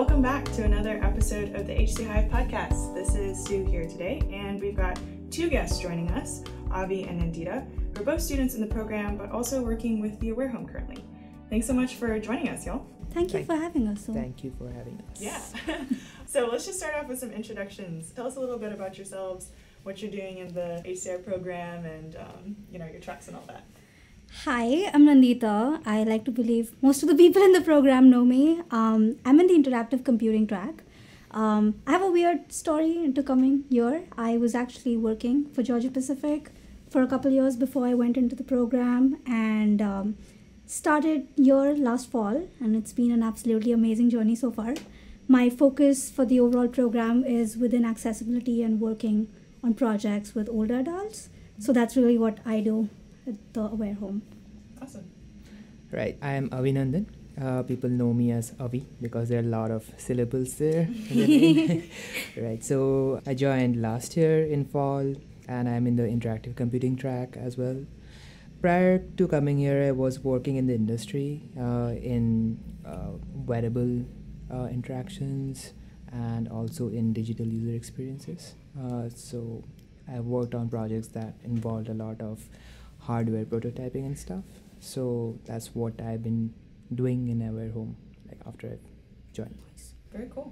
Welcome back to another episode of the HC Hive podcast. This is Sue here today, and we've got two guests joining us, Avi and Nandita. We're both students in the program, but also working with the Aware Home currently. Thanks so much for joining us, y'all. Thank you Thank for having us. Sue. Thank you for having us. Yeah. so let's just start off with some introductions. Tell us a little bit about yourselves, what you're doing in the HCI program, and um, you know your tracks and all that. Hi, I'm Nandita. I like to believe most of the people in the program know me. Um, I'm in the interactive computing track. Um, I have a weird story into coming here. I was actually working for Georgia Pacific for a couple years before I went into the program and um, started here last fall, and it's been an absolutely amazing journey so far. My focus for the overall program is within accessibility and working on projects with older adults. So that's really what I do the Aware Home. Awesome. Right. I am Avinandan. Uh, people know me as Avi because there are a lot of syllables there. the right. So I joined last year in fall, and I'm in the interactive computing track as well. Prior to coming here, I was working in the industry uh, in uh, wearable uh, interactions and also in digital user experiences. Uh, so I worked on projects that involved a lot of hardware prototyping and stuff. So that's what I've been doing in Aware Home, like after I joined. Very cool.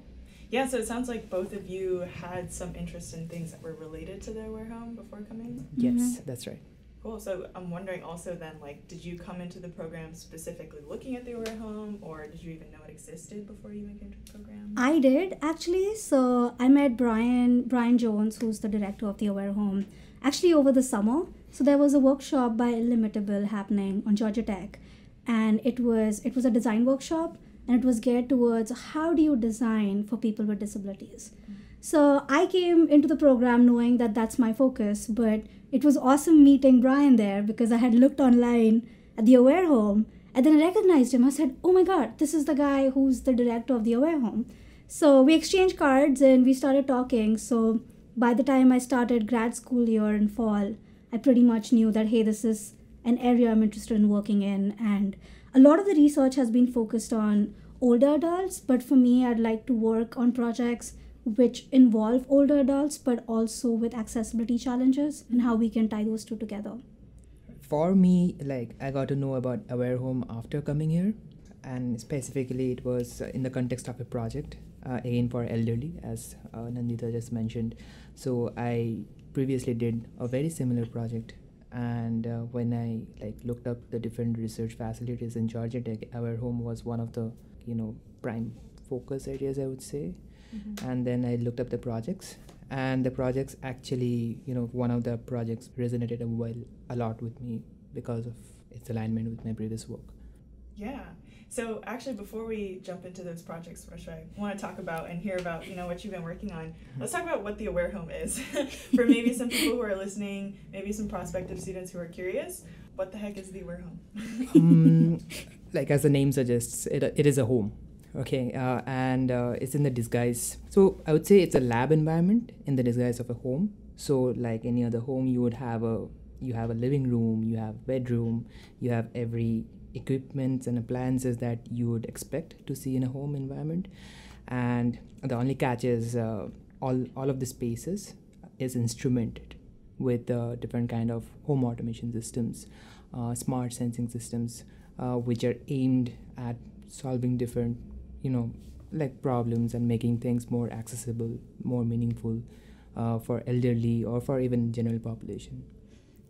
Yeah, so it sounds like both of you had some interest in things that were related to the Aware Home before coming. Yes, Mhm. that's right. Cool. So I'm wondering also then, like, did you come into the program specifically looking at the Aware Home, or did you even know it existed before you went into the program? I did actually. So I met Brian Brian Jones, who's the director of the Aware Home, actually over the summer. So there was a workshop by Illimitable happening on Georgia Tech, and it was it was a design workshop, and it was geared towards how do you design for people with disabilities. So I came into the program knowing that that's my focus, but it was awesome meeting Brian there because I had looked online at the Aware Home and then I recognized him. I said, Oh my god, this is the guy who's the director of the Aware Home. So we exchanged cards and we started talking. So by the time I started grad school year in fall, I pretty much knew that, hey, this is an area I'm interested in working in. And a lot of the research has been focused on older adults, but for me, I'd like to work on projects which involve older adults, but also with accessibility challenges and how we can tie those two together. For me, like I got to know about Aware Home after coming here, and specifically it was in the context of a project, uh, again for elderly, as uh, Nandita just mentioned. So I previously did a very similar project, and uh, when I like looked up the different research facilities in Georgia Tech, Aware Home was one of the you know prime focus areas I would say. And then I looked up the projects and the projects actually you know one of the projects resonated well a lot with me because of its alignment with my previous work. Yeah. So actually, before we jump into those projects, which I want to talk about and hear about, you know, what you've been working on, let's talk about what the Aware Home is. For maybe some people who are listening, maybe some prospective students who are curious, what the heck is the Aware Home? um, like as the name suggests it, it is a home okay uh, and uh, it's in the disguise so i would say it's a lab environment in the disguise of a home so like any other home you would have a you have a living room you have bedroom you have every equipment and appliances that you would expect to see in a home environment. And the only catch is uh, all all of the spaces is instrumented with uh, different kind of home automation systems uh, smart sensing systems uh, which are aimed at solving different you know like problems and making things more accessible more meaningful uh, for elderly or for even general population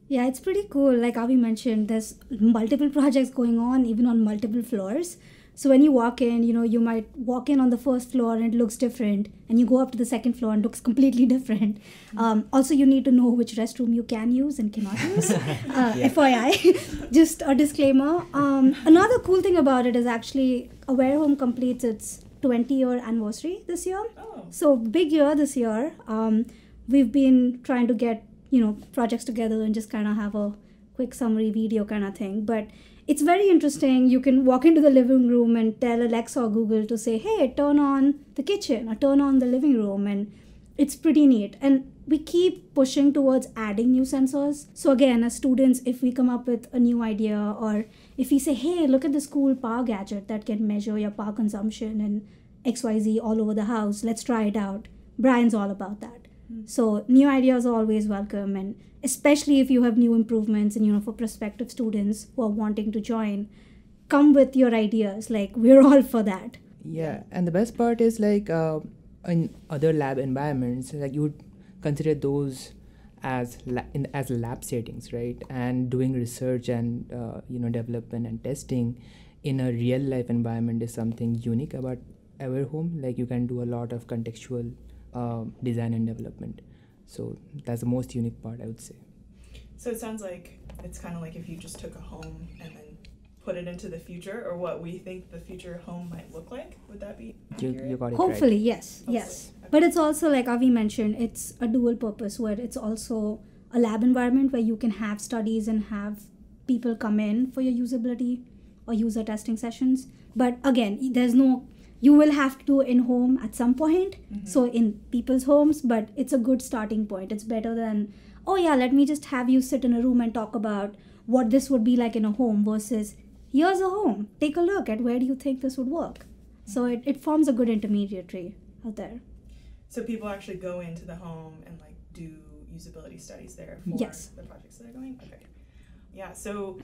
Yeah, it's pretty cool. Like Avi mentioned, there's multiple projects going on, even on multiple floors. So when you walk in, you know, you might walk in on the first floor and it looks different, and you go up to the second floor and it looks completely different. Um, also, you need to know which restroom you can use and cannot use. Uh, Yeah. FYI, just a disclaimer. Um, another cool thing about it is actually Aware Home completes its 20 year anniversary this year. Oh, So big year this year. Um, we've been trying to get you know projects together and just kind of have a quick summary video kind of thing. But it's very interesting. You can walk into the living room and tell Alexa or Google to say, "Hey, turn on the kitchen" or "Turn on the living room," and it's pretty neat. And we keep pushing towards adding new sensors. So again, as students, if we come up with a new idea or if we say, "Hey, look at this cool power gadget that can measure your power consumption and XYZ all over the house. Let's try it out. Brian's all about that. Hmm. So new ideas are always welcome and especially if you have new improvements and you know for prospective students who are wanting to join, come with your ideas. Like we're all for that. Yeah, and the best part is like uh, in other lab environments, like you would consider those as la- in, as lab settings, right? And doing research and uh, you know development and testing in a real life environment is something unique about our home. Like you can do a lot of contextual uh, design and development. So that's the most unique part, I would say. So it sounds like it's kind of like if you just took a home and then put it into the future, or what we think the future home might look like. Would that be You, you got it Hopefully, right. yes, Hopefully. yes. But it's also like Avi mentioned, it's a dual purpose where it's also a lab environment where you can have studies and have people come in for your usability or user testing sessions. But again, there's no you will have to do in home at some point. Mhm. So in people's homes, but it's a good starting point. It's better than oh yeah, let me just have you sit in a room and talk about what this would be like in a home versus here's a home. Take a look at where do you think this would work. So it, it forms a good intermediary out there. So people actually go into the home and like do usability studies there for Yes. the projects that are going. Okay. Yeah. So,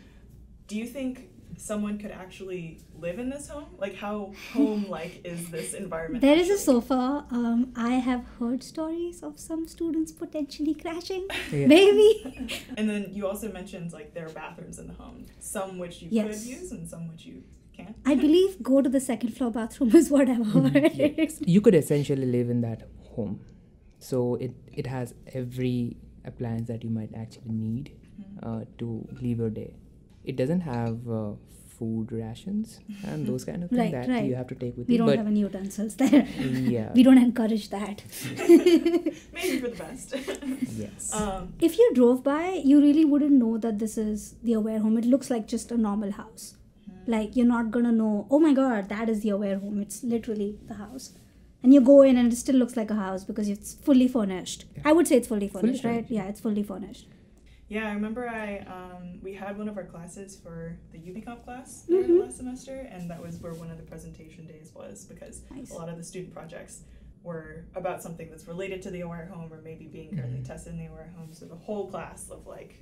do you think someone could actually live in this home? Like, how home-like is this environment? There is a sofa. Um, I have heard stories of some students potentially crashing. Yeah. Maybe. And then you also mentioned like there are bathrooms in the home, some which you Yes. could use and some which you can't. I believe go to the second floor bathroom is what I've heard. Mm-hmm. Yeah. you could essentially live in that home so it it has every appliance that you might actually need Mhm. uh, to live your day it doesn't have uh, food rations and those kind of things Right, that right. you have to take with we you We don't but have any utensils there. yeah We don't encourage that. Maybe for the best. yes um, if you drove by, you really wouldn't know that this is the aware home. It looks like just a normal house. Like you're not gonna know, oh my god, that is the aware home. It's literally the house. And you go in and it still looks like a house because it's fully furnished. Yeah. I would say it's fully Fully furnished, right? Yeah, it's fully furnished. Yeah, I remember I um, we had one of our classes for the UbiComp class there Mhm. last semester, and that was where one of the presentation days was because Nice. a lot of the student projects were about something that's related to the Aware Home or maybe being currently Mhm. tested in the Aware Home. So the whole class of like,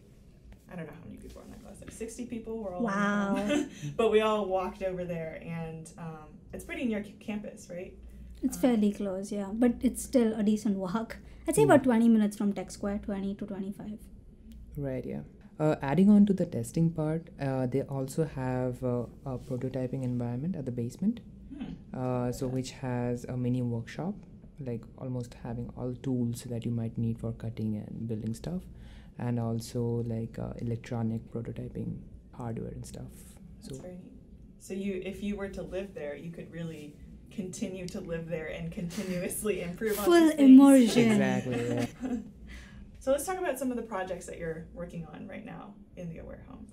I don't know how many people were in that class, like 60 people were all in the Wow. home. but we all walked over there, and um, it's pretty near campus, right? It's Uh, fairly close, yeah, but it's still a decent walk. I'd say Mm. about 20 minutes from Tech Square, 20 to 25. Right yeah uh, adding on to the testing part uh, they also have uh, a prototyping environment at the basement Hmm. uh, so which has a mini workshop like almost having all tools that you might need for cutting and building stuff and also like uh, electronic prototyping hardware and stuff That's so very neat. So you, if you were to live there, you could really continue to live there and continuously improve on Full these immersion. exactly yeah. so let's talk about some of the projects that you're working on right now in the Aware Home.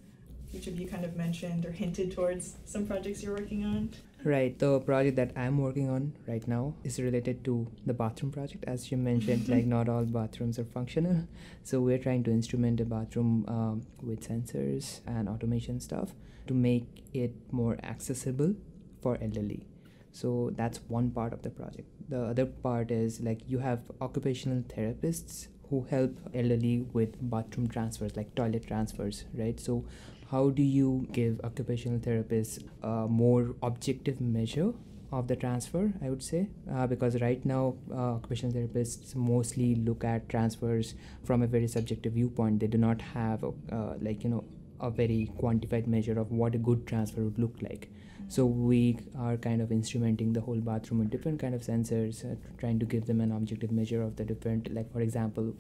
Each of you kind of mentioned or hinted towards some projects you're working on. right the project that i'm working on right now is related to the bathroom project as you mentioned like not all bathrooms are functional so we're trying to instrument a bathroom um, with sensors and automation stuff to make it more accessible for elderly so that's one part of the project the other part is like you have occupational therapists who help elderly with bathroom transfers like toilet transfers right? So how do you give occupational therapists a more objective measure of the transfer i would say? Uh, because right now uh, occupational therapists mostly look at transfers from a very subjective viewpoint. They do not have uh, like you know a very quantified measure of what a good transfer would look like. So we are kind of instrumenting the whole bathroom with different kind of sensors uh, trying to give them an objective measure of the different like for example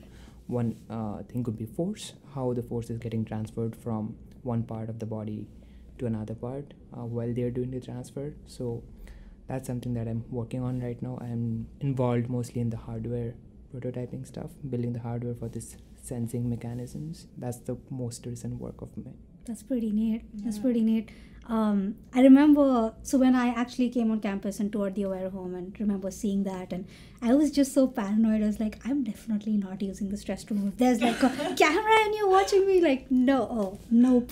one uh, thing could be force how the force is getting transferred from one part of the body to another part uh, while they're doing the transfer. So that's something that i'm working on right now. I'm involved mostly in the hardware prototyping stuff building the hardware for this sensing mechanisms that's the most recent work of mine That's pretty neat. That's pretty neat. Um, I remember, so when I actually came on campus and toured the Aware Home and remember seeing that, and I was just so paranoid. I was like, I'm definitely not using this restroom. If there's like a camera and you're watching me, like, no, oh, nope.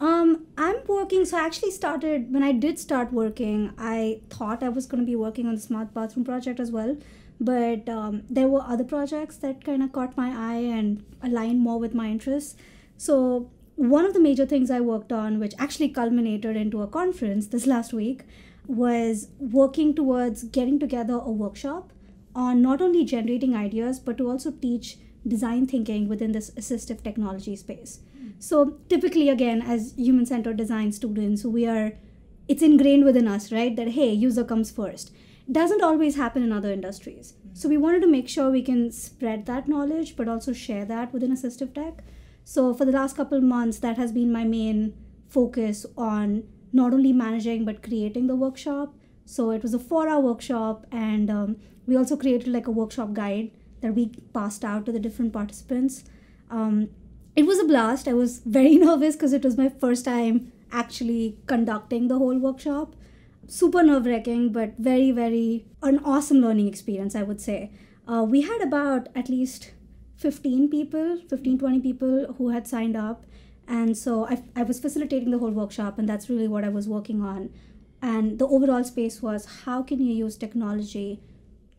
Um, I'm working. So I actually started when I did start working. I thought I was going to be working on the smart bathroom project as well, but um, there were other projects that kind of caught my eye and aligned more with my interests. So one of the major things I worked on, which actually culminated into a conference this last week, was working towards getting together a workshop on not only generating ideas but to also teach design thinking within this assistive technology space. So typically, again, as human-centered design students, we are it's ingrained within us, right? That hey, user comes first. Doesn't always happen in other industries. So we wanted to make sure we can spread that knowledge, but also share that within assistive tech. So for the last couple months, that has been my main focus on not only managing but creating the workshop. So it was a four-hour workshop, and um, we also created like a workshop guide that we passed out to the different participants. Um, it was a blast. I was very nervous because it was my first time actually conducting the whole workshop. Super nerve wracking, but very, very an awesome learning experience, I would say. Uh, we had about at least 15 people, 15, 20 people who had signed up. And so I, I was facilitating the whole workshop, and that's really what I was working on. And the overall space was how can you use technology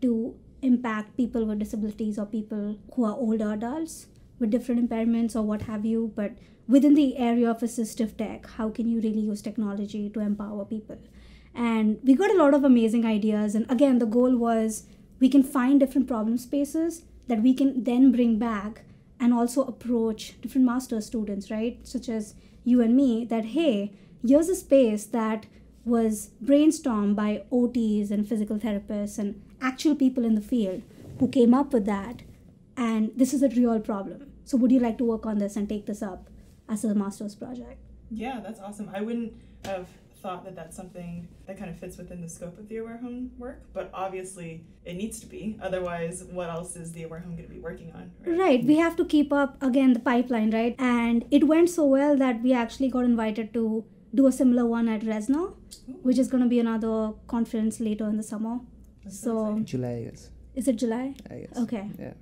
to impact people with disabilities or people who are older adults? with different impairments or what have you but within the area of assistive tech how can you really use technology to empower people and we got a lot of amazing ideas and again the goal was we can find different problem spaces that we can then bring back and also approach different master students right such as you and me that hey here's a space that was brainstormed by OTs and physical therapists and actual people in the field who came up with that and this is a real problem so would you like to work on this and take this up as a master's project? Yeah, that's awesome. I wouldn't have thought that that's something that kind of fits within the scope of the Aware Home work, but obviously it needs to be. Otherwise, what else is the Aware Home going to be working on? Right? right. We have to keep up again the pipeline, right? And it went so well that we actually got invited to do a similar one at RESNA, which is going to be another conference later in the summer. That's so July, yes. Is it July? I guess. Okay. Yeah.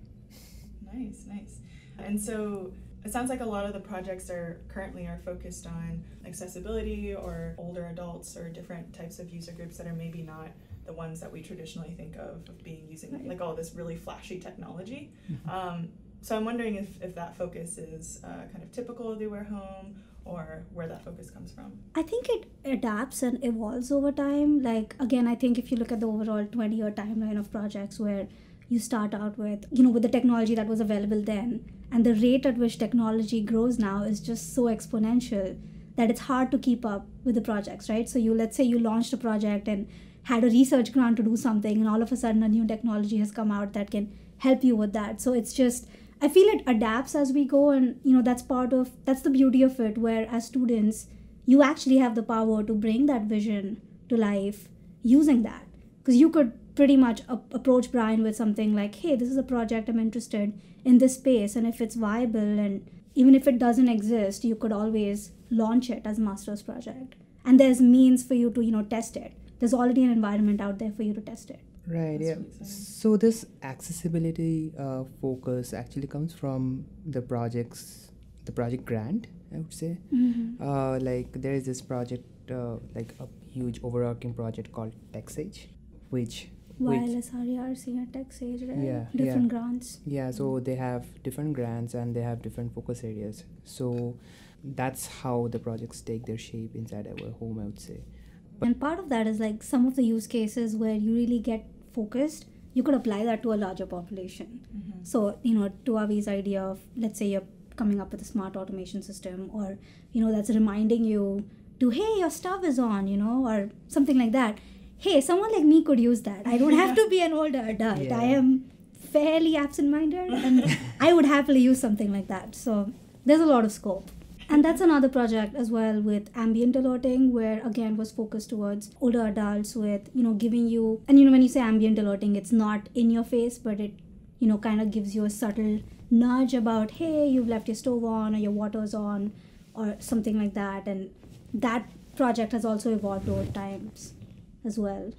Nice, nice. And so it sounds like a lot of the projects are currently are focused on accessibility or older adults or different types of user groups that are maybe not the ones that we traditionally think of, of being using right. like all this really flashy technology. Mm-hmm. Um, so I'm wondering if, if that focus is uh, kind of typical of the Aware Home or where that focus comes from. I think it adapts and evolves over time. Like again, I think if you look at the overall 20 year timeline of projects where you start out with, you know, with the technology that was available then. And the rate at which technology grows now is just so exponential that it's hard to keep up with the projects right? So you let's say you launched a project and had a research grant to do something and all of a sudden a new technology has come out that can help you with that. So it's just i feel it adapts as we go and you know that's part of that's the beauty of it where as students you actually have the power to bring that vision to life using that. Because you could pretty much approach Brian with something like, hey, this is a project I'm interested in this space, and if it's viable, and even if it doesn't exist, you could always launch it as a master's project. And there's means for you to, you know, test it. There's already an environment out there for you to test it. Right. That's yeah. So this accessibility uh, focus actually comes from the projects, the project grant. I would say. Mm-hmm. Uh, like there is this project, uh, like a huge overarching project called TechSage, which wireless RERC and TechSage, right? Yeah, different yeah. grants. Yeah, so they have different grants and they have different focus areas. So that's how the projects take their shape inside our home, I would say. But and part of that is like some of the use cases where you really get focused, you could apply that to a larger population. Mm-hmm. So, you know, to Avi's idea of, let's say you're coming up with a smart automation system or, you know, that's reminding you to, hey, your stove is on, you know, or something like that hey, someone like me could use that. I don't have to be an older adult. Yeah. I am fairly absent minded and I would happily use something like that. So there's a lot of scope. And that's another project as well with ambient alerting, where again was focused towards older adults with, you know, giving you, and you know, when you say ambient alerting, it's not in your face, but it, you know, kind of gives you a subtle nudge about, hey, you've left your stove on or your water's on or something like that. And that project has also evolved over times as well.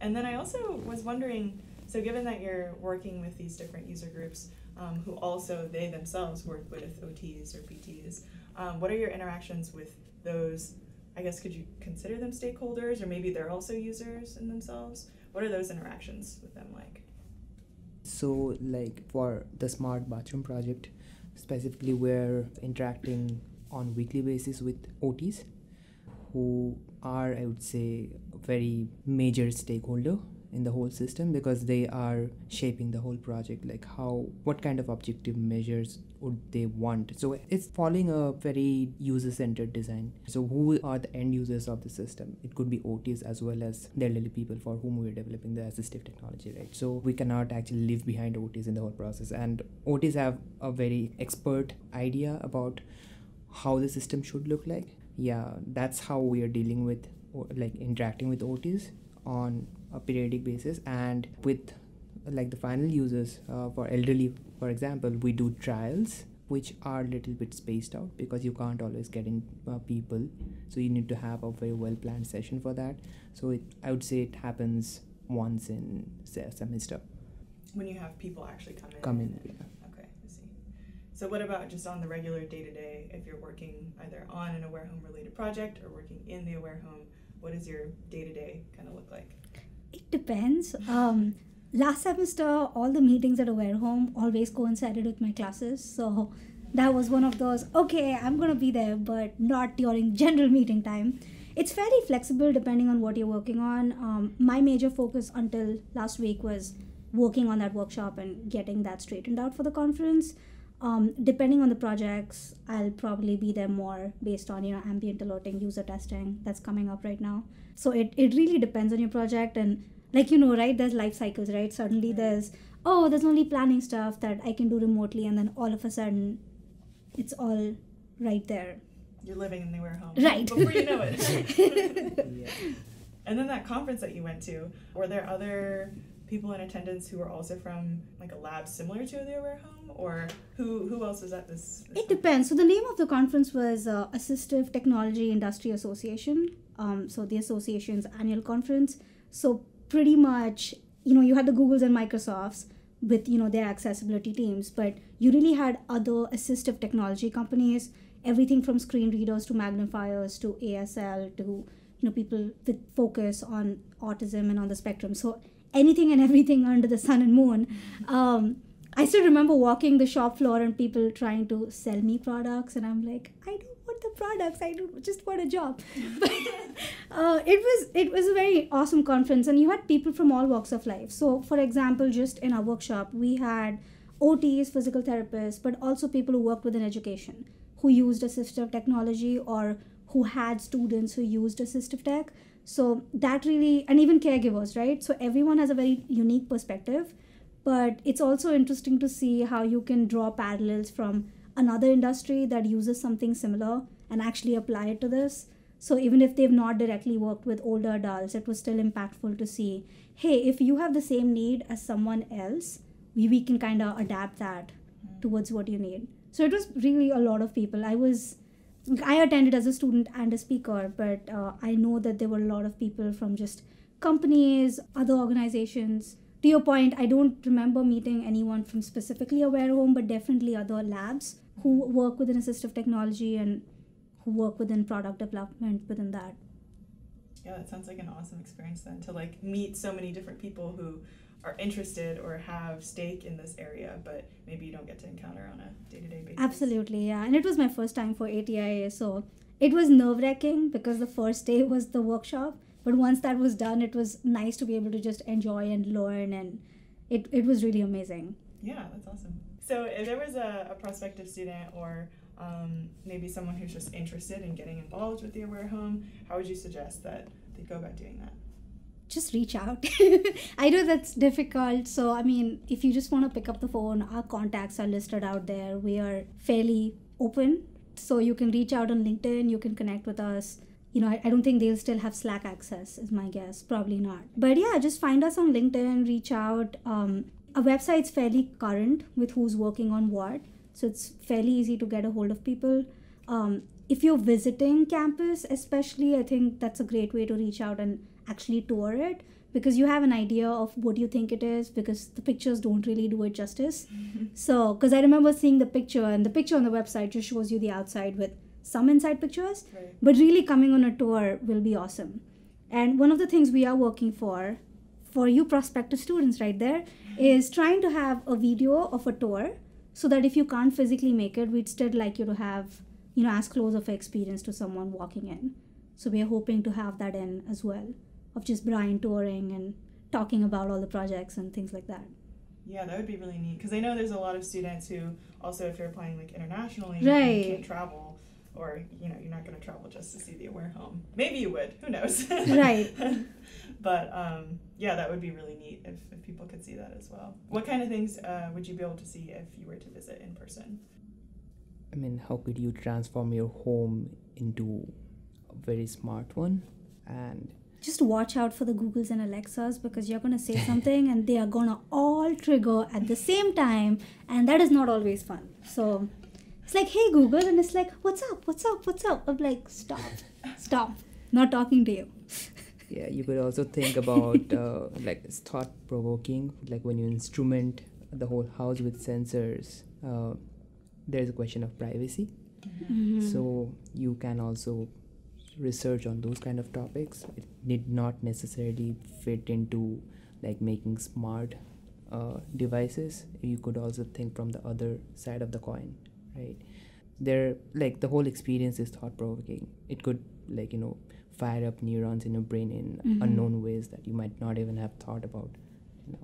And then I also was wondering so, given that you're working with these different user groups, um, who also they themselves work with OTs or PTs. Um, what are your interactions with those? I guess could you consider them stakeholders, or maybe they're also users in themselves? What are those interactions with them like? So, like for the smart bathroom project, specifically, we're interacting on weekly basis with OTs, who are, I would say, a very major stakeholder in the whole system because they are shaping the whole project like how what kind of objective measures would they want. So it's following a very user centered design. So who are the end users of the system? It could be ots as well as the elderly people for whom we're developing the assistive technology right? So we cannot actually leave behind ots in the whole process. And ots have a very expert idea about how the system should look like. Yeah that's how we are dealing with like interacting with ots on a periodic basis and with like the final users uh, for elderly for example we do trials which are a little bit spaced out because you can't always get in uh, people. So you need to have a very well planned session for that. So it, i would say it happens once in say, a semester. When you have people actually come in? Come in yeah. okay i see. So what about just on the regular day-to-day if you're working either on an aware home related project or working in the aware home what does your day-to-day kind of look like it depends. Um, last semester, all the meetings at Aware Home always coincided with my classes. So that was one of those, okay, I'm going to be there, but not during general meeting time. It's fairly flexible depending on what you're working on. Um, my major focus until last week was working on that workshop and getting that straightened out for the conference. Um, depending on the projects, I'll probably be there more based on you know ambient alerting, user testing that's coming up right now. So it, it really depends on your project and like you know, right? There's life cycles, right? Suddenly there's oh, there's only planning stuff that I can do remotely, and then all of a sudden, it's all right there. You're living in the warehouse. right? Before you know it. yeah. And then that conference that you went to, were there other people in attendance who were also from like a lab similar to the Aware Home, or who who else was at this? this it depends. So the name of the conference was uh, Assistive Technology Industry Association. Um, so the association's annual conference. So pretty much, you know, you had the Googles and Microsofts with you know their accessibility teams, but you really had other assistive technology companies. Everything from screen readers to magnifiers to ASL to you know people with focus on autism and on the spectrum. So anything and everything under the sun and moon. Um, I still remember walking the shop floor and people trying to sell me products, and I'm like, I don't want the products. I don't just want a job. uh, it was it was a very awesome conference, and you had people from all walks of life. So, for example, just in our workshop, we had OTs, physical therapists, but also people who worked within education, who used assistive technology or who had students who used assistive tech. So that really, and even caregivers, right? So everyone has a very unique perspective but it's also interesting to see how you can draw parallels from another industry that uses something similar and actually apply it to this. So even if they've not directly worked with older adults it was still impactful to see hey if you have the same need as someone else we, we can kind of adapt that towards what you need. So it was really a lot of people. I was i attended as a student and a speaker but uh, i know that there were a lot of people from just companies other organizations to your point, I don't remember meeting anyone from specifically Aware Home, but definitely other labs who work within assistive technology and who work within product development within that. Yeah, that sounds like an awesome experience then to like meet so many different people who are interested or have stake in this area, but maybe you don't get to encounter on a day to day basis. Absolutely, yeah. And it was my first time for ATIA, so it was nerve wracking because the first day was the workshop but once that was done it was nice to be able to just enjoy and learn and it, it was really amazing. Yeah that's awesome. So if there was a, a prospective student or um, maybe someone who's just interested in getting involved with the aware home how would you suggest that they go about doing that? Just reach out. I know that's difficult so i mean if you just want to pick up the phone our contacts are listed out there. We are fairly open so you can reach out on linkedin you can connect with us you know, I, I don't think they'll still have Slack access, is my guess. Probably not. But yeah, just find us on LinkedIn, reach out. Um, our website's fairly current with who's working on what. So it's fairly easy to get a hold of people. Um, if you're visiting campus, especially, I think that's a great way to reach out and actually tour it because you have an idea of what you think it is because the pictures don't really do it justice. so, because I remember seeing the picture, and the picture on the website just shows you the outside with some inside pictures, Right. but really coming on a tour will be awesome. And one of the things we are working for, for you prospective students right there, mm-hmm. is trying to have a video of a tour so that if you can't physically make it, we'd still like you to have, you know, as close of an experience to someone walking in. So we are hoping to have that in as well, of just Brian touring and talking about all the projects and things like that. Yeah, that would be really neat because I know there's a lot of students who also, if you're applying like internationally, Right. you can't travel, or you know, you're not going to travel just to see the Aware Home. Maybe you would. Who knows? Right. but um, yeah, that would be really neat if, if people could see that as well. What kind of things uh, would you be able to see if you were to visit in person? I mean, how could you transform your home into a very smart one? And Just watch out for the Googles and Alexas because you're going to say something and they are going to all trigger at the same time, and that is not always fun. So it's like, hey, Google, and it's like, what's up? What's up? What's up? I'm like, stop, stop, not talking to you. yeah, you could also think about uh, like it's thought provoking, like when you instrument the whole house with sensors. Uh, there's a question of privacy. Mm-hmm. So you can also research on those kind of topics. It need not necessarily fit into like making smart uh, devices. You could also think from the other side of the coin, right? There, like the whole experience is thought provoking. It could like you know fire up neurons in your brain in Mhm. unknown ways that you might not even have thought about. You know.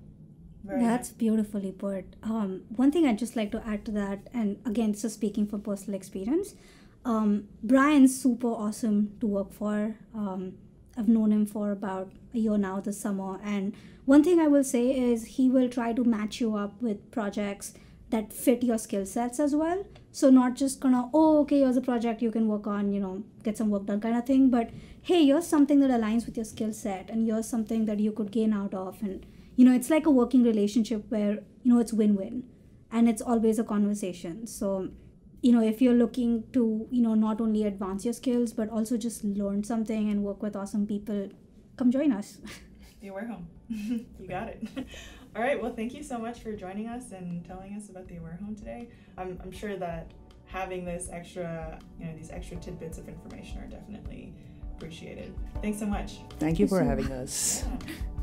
Very That's beautifully put. Um, one thing I'd just like to add to that, and again, this is speaking from personal experience. Um, Brian's super awesome to work for. Um, I've known him for about a year now this summer, and one thing I will say is he will try to match you up with projects that fit your skill sets as well. So not just gonna oh okay here's a project you can work on you know get some work done kind of thing, but hey here's something that aligns with your skill set, and here's something that you could gain out of, and you know it's like a working relationship where you know it's win-win and it's always a conversation so you know if you're looking to you know not only advance your skills but also just learn something and work with awesome people come join us Aware Home. you got it. All right. Well, thank you so much for joining us and telling us about the Aware Home today. I'm, I'm sure that having this extra, you know, these extra tidbits of information are definitely appreciated. Thanks so much. Thank you you for so having us. Yeah.